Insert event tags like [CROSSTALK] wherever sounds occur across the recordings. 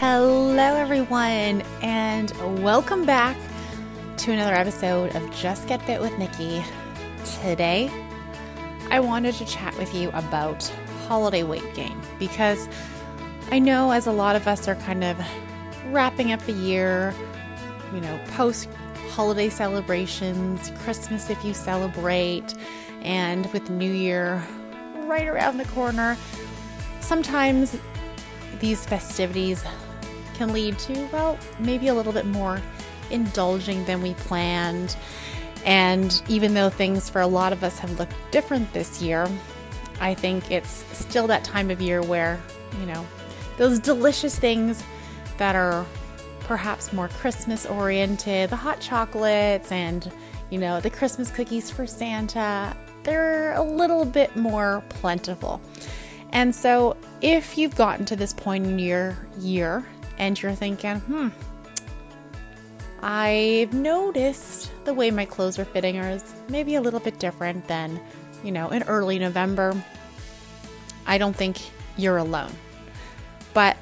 Hello, everyone, and welcome back to another episode of Just Get Fit with Nikki. Today, I wanted to chat with you about holiday weight gain because I know as a lot of us are kind of wrapping up the year, you know, post holiday celebrations, Christmas if you celebrate, and with New Year right around the corner, sometimes these festivities can lead to, well, maybe a little bit more indulging than we planned. And even though things for a lot of us have looked different this year, I think it's still that time of year where, you know, those delicious things that are perhaps more Christmas oriented, the hot chocolates and, you know, the Christmas cookies for Santa, they're a little bit more plentiful. And so, if you've gotten to this point in your year and you're thinking, hmm, I've noticed the way my clothes are fitting is maybe a little bit different than, you know, in early November, I don't think you're alone. But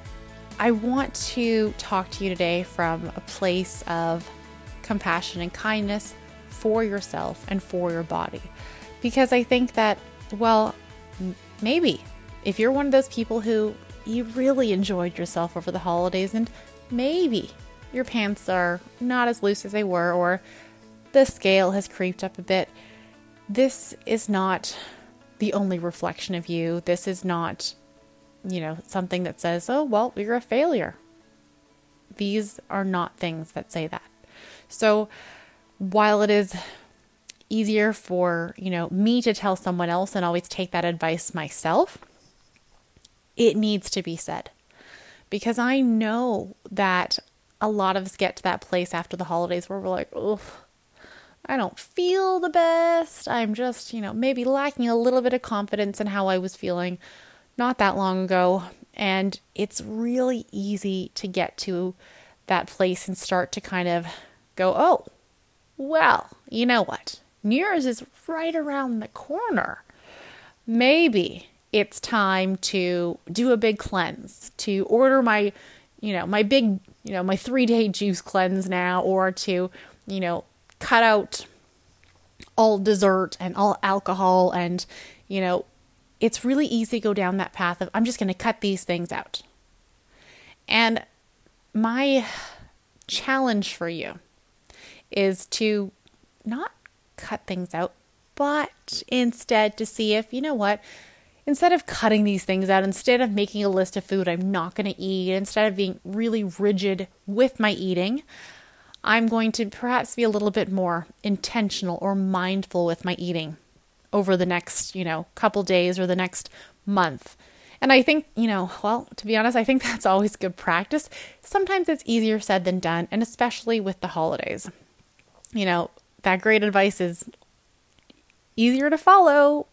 I want to talk to you today from a place of compassion and kindness for yourself and for your body. Because I think that, well, maybe if you're one of those people who you really enjoyed yourself over the holidays and maybe your pants are not as loose as they were or the scale has creeped up a bit, this is not the only reflection of you. This is not, you know, something that says, oh, well, you're a failure. These are not things that say that. So while it is easier for, you know, me to tell someone else and always take that advice myself, it needs to be said. Because I know that a lot of us get to that place after the holidays where we're like, oh, I don't feel the best. I'm just, you know, maybe lacking a little bit of confidence in how I was feeling not that long ago. And it's really easy to get to that place and start to kind of go, oh, well, you know what? New Year's is right around the corner. Maybe it's time to do a big cleanse, to order my, you know, my big, you know, my three day juice cleanse now, or to, you know, cut out all dessert and all alcohol. And, you know, it's really easy to go down that path of, I'm just going to cut these things out. And my challenge for you is to not cut things out, but instead to see if, you know what, instead of cutting these things out, instead of making a list of food I'm not going to eat, instead of being really rigid with my eating, I'm going to perhaps be a little bit more intentional or mindful with my eating over the next, you know, couple days or the next month. And I think, you know, well, to be honest, I think [LAUGHS] that's always good practice. Sometimes it's easier said than done, and especially with the holidays. You know, that great advice is easier to follow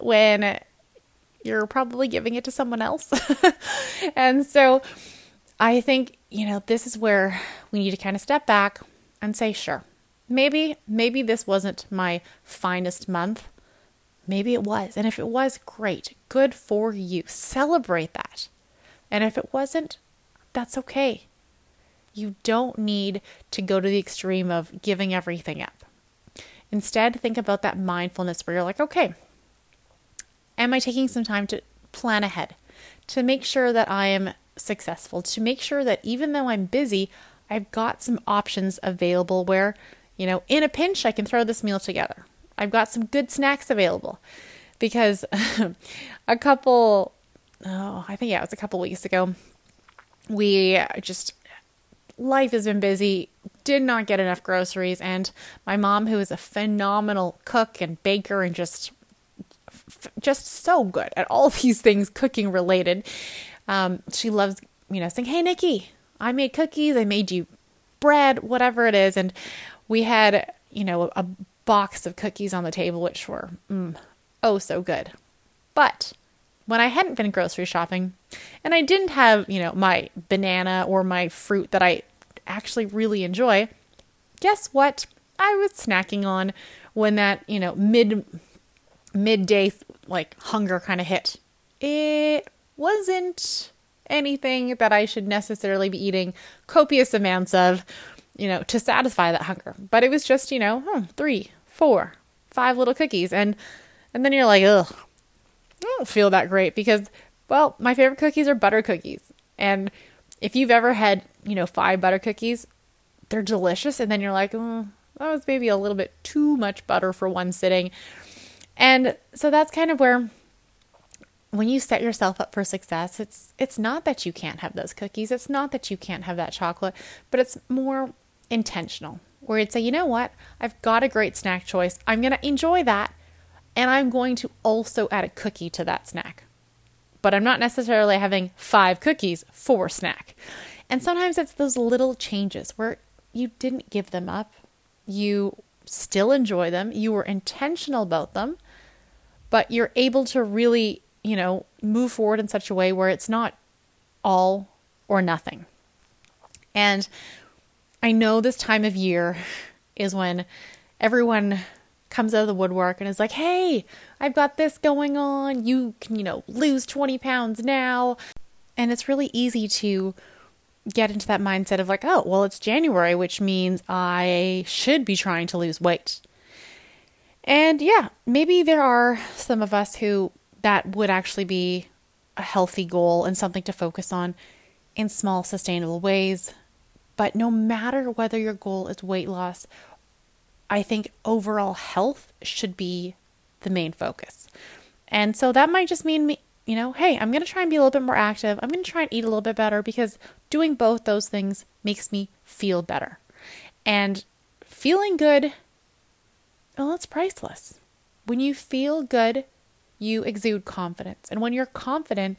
when you're probably giving it to someone else. [LAUGHS] and so I think, you know, this is where we need to kind of step back and say, sure, maybe, maybe this wasn't my finest month. Maybe it was. And if it was, great. Good for you. Celebrate that. And if it wasn't, that's okay. You don't need to go to the extreme of giving everything up. Instead, think about that mindfulness where you're like, okay, am I taking some time to plan ahead, to make sure that I am successful, to make sure that even though I'm busy, I've got some options available where, you know, in a pinch, I can throw this meal together. I've got some good snacks available because [LAUGHS] a couple, oh, I think, yeah, it was a couple weeks ago, we just, life has been busy, did not get enough groceries, and my mom, who is a phenomenal cook and baker and just just so good at all [LAUGHS] these things cooking related. Um, she loves, you know, saying, Hey, Nikki, I made cookies, I made you bread, whatever it is. And we had, you know, a box of cookies on the table, which were, mm, oh, so good. But when I hadn't been grocery shopping and I didn't have, you know, my banana or my fruit that I actually really enjoy, guess what? I was snacking on when that, you know, mid midday like hunger kind of hit. It wasn't anything that I should necessarily be eating copious amounts of, you know, to satisfy that hunger. But it was just, you know, hmm, three, four, five little cookies. And and then you're like, ugh, I don't feel that great because, well, my favorite cookies are butter cookies. And if you've ever had, you know, five butter cookies, they're delicious. And then you're like, oh, that was maybe a little bit too much butter for one sitting. And so that's kind of where when you set yourself up for success, it's it's not that you can't have those cookies. It's not that you can't have that chocolate, but it's more intentional. Where you'd say, you know what? I've got a great snack choice. I'm going to enjoy that. And I'm going to also add a cookie to that snack. But I'm not necessarily having five cookies for snack. And sometimes it's those little changes where you didn't give them up. You still enjoy them. You were intentional about them, but you're able to really, you know, move forward in such a way where it's not all or nothing. And I know this time of year [LAUGHS] is when everyone comes out of the woodwork and is like, hey, I've got this going on. You can, you know, lose 20 pounds now. And it's really easy to get into that mindset of like, oh, well, it's January, which means I should be trying to lose weight. And yeah, maybe there are some of us who that would actually be a healthy goal and something to focus on in small, sustainable ways. But no matter whether your goal is weight loss I think overall health should be the main focus. And so that might just mean me, you know, hey, I'm going to try and be a little bit more active. I'm going to try and eat a little bit better because doing both those things makes me feel better. And feeling good, Oh, well, it's priceless. When you feel good, you exude confidence. And when you're confident,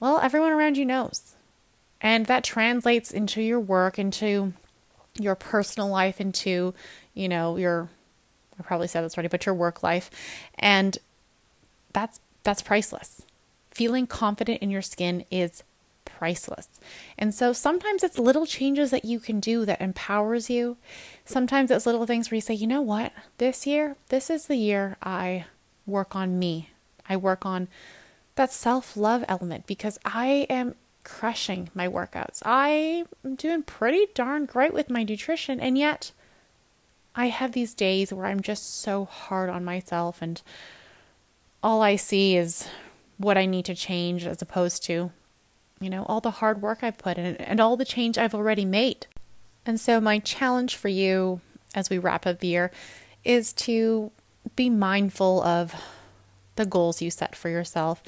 well, everyone around you knows. And that translates into your work, into your personal life, into you know, your I probably said this already, but your work life. And that's that's priceless. Feeling confident in your skin is priceless. And so sometimes it's little changes that you can do that empowers you. Sometimes it's little things where you say, you know what, this year, this is the year I work on me. I work on that self love element because I am crushing my workouts. I'm doing pretty darn great with my nutrition, and yet I have these days where I'm just so hard on myself and all I see is what I need to change as opposed to, you know, all the hard work I've put in and all the change I've already made. And so, my challenge for you as we wrap up the year is to be mindful of the goals you set for yourself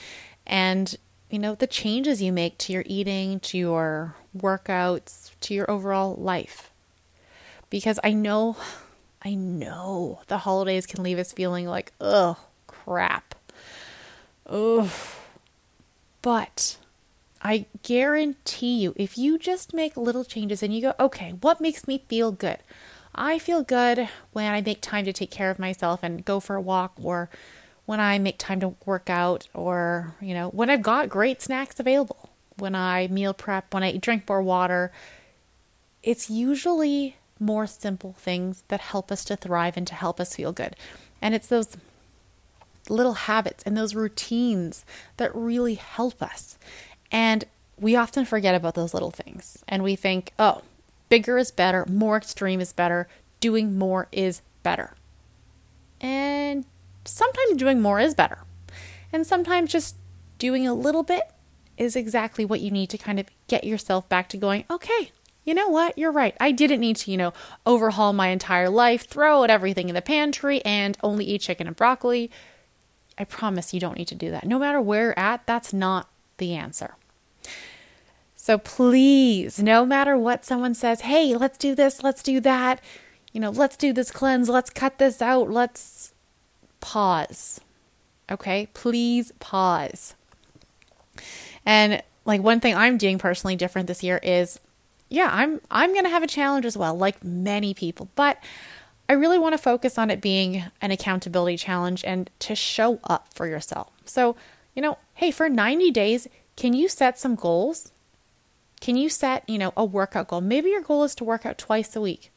and, you know, the changes you make to your eating, to your workouts, to your overall life. Because I know I know the holidays can leave us feeling like, ugh, crap. Ugh. But I guarantee you, if you just make little changes and you go, okay, what makes me feel good? I feel good when I make time to take care of myself and go for a walk, or when I make time to work out, or, you know, when I've got great snacks available, when I meal prep, when I drink more water. It's usually more simple things that help us to thrive and to help us feel good. And it's those little habits and those routines that really help us. And we often forget about those little things and we think, oh, bigger is better, more extreme is better, doing more is better. And sometimes doing more is better. And sometimes just doing a little bit is exactly what you need to kind of get yourself back to going, okay, you know what? You're right. I didn't need to, you know, overhaul my entire life, throw out everything in the pantry, and only eat chicken and broccoli. I promise you don't need to do that. No matter where you're at, that's not the answer. So please, no matter what someone says, hey, let's do this, let's do that, you know, let's do this cleanse, let's cut this out, let's pause. Okay? Please pause. And like one thing I'm doing personally different this year is yeah, I'm I'm going to have a challenge as well, like many people, but I really want to focus on it being an accountability challenge and to show up for yourself. So, you know, hey, for 90 days, can you set some goals? Can you set, you know, a workout goal? Maybe your goal is to work out twice a week.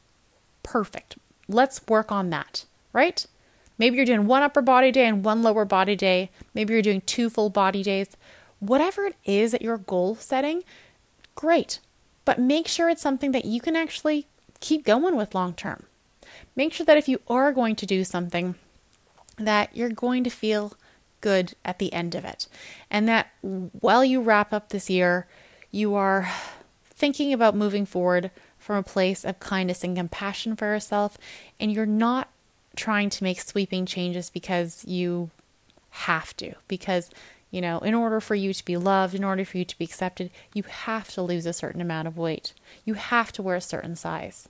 Perfect. Let's work on that, right? Maybe you're doing one upper body day and one lower body day. Maybe you're doing two full body days. whatever it is that you're goal setting, great. But make sure it's something that you can actually keep going with long term. Make sure that if you are going to do something, that you're going to feel good at the end of it. And that while you wrap up this year, you are thinking about moving forward from a place of kindness and compassion for yourself, and you're not trying to make sweeping changes because you have to, because you know, in order for you to be loved, in order for you to be accepted, you have to lose a certain amount of weight. You have to wear a certain size.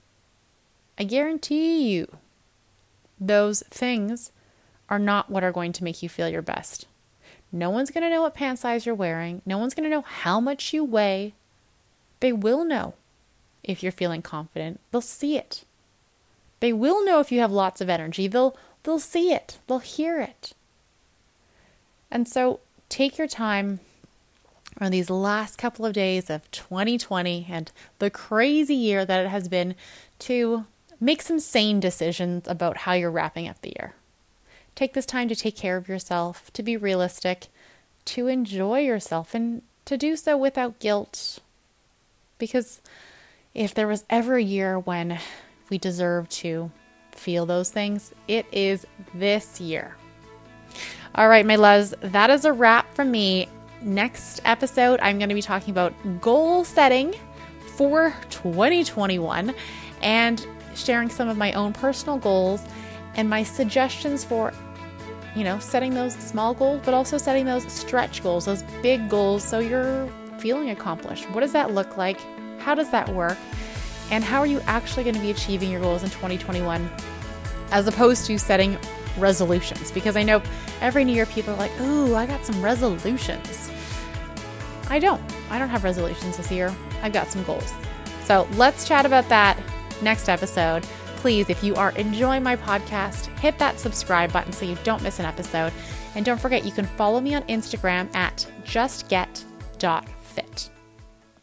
I guarantee you, those things are not what are going to make you feel your best. No one's going to know what pant size you're wearing. No one's going to know how much you weigh. They will know if you're feeling confident. They'll see it. They will know if you have lots of energy. They'll they'll see it. They'll hear it. And so take your time on these last couple of days of 2020 and the crazy year that it has been to make some sane decisions about how you're wrapping up the year. Take this time to take care of yourself, to be realistic, to enjoy yourself, and to do so without guilt. Because if there was ever a year when we deserve to feel those things, it is this year. All right, my loves, that is a wrap from me. Next episode, I'm going to be talking about goal setting for 2021 and sharing some of my own personal goals and my suggestions for you know, setting those small goals, but also setting those stretch goals, those big goals so you're feeling accomplished. What does that look like? How does that work? And how are you actually going to be achieving your goals in 2021 as opposed to setting resolutions because I know every new year people are like, ooh, I got some resolutions. I don't. I don't have resolutions this year. I've got some goals. So let's chat about that next episode. Please, if you are enjoying my podcast, hit that subscribe button so you don't miss an episode. And don't forget, you can follow me on Instagram at justget.fit.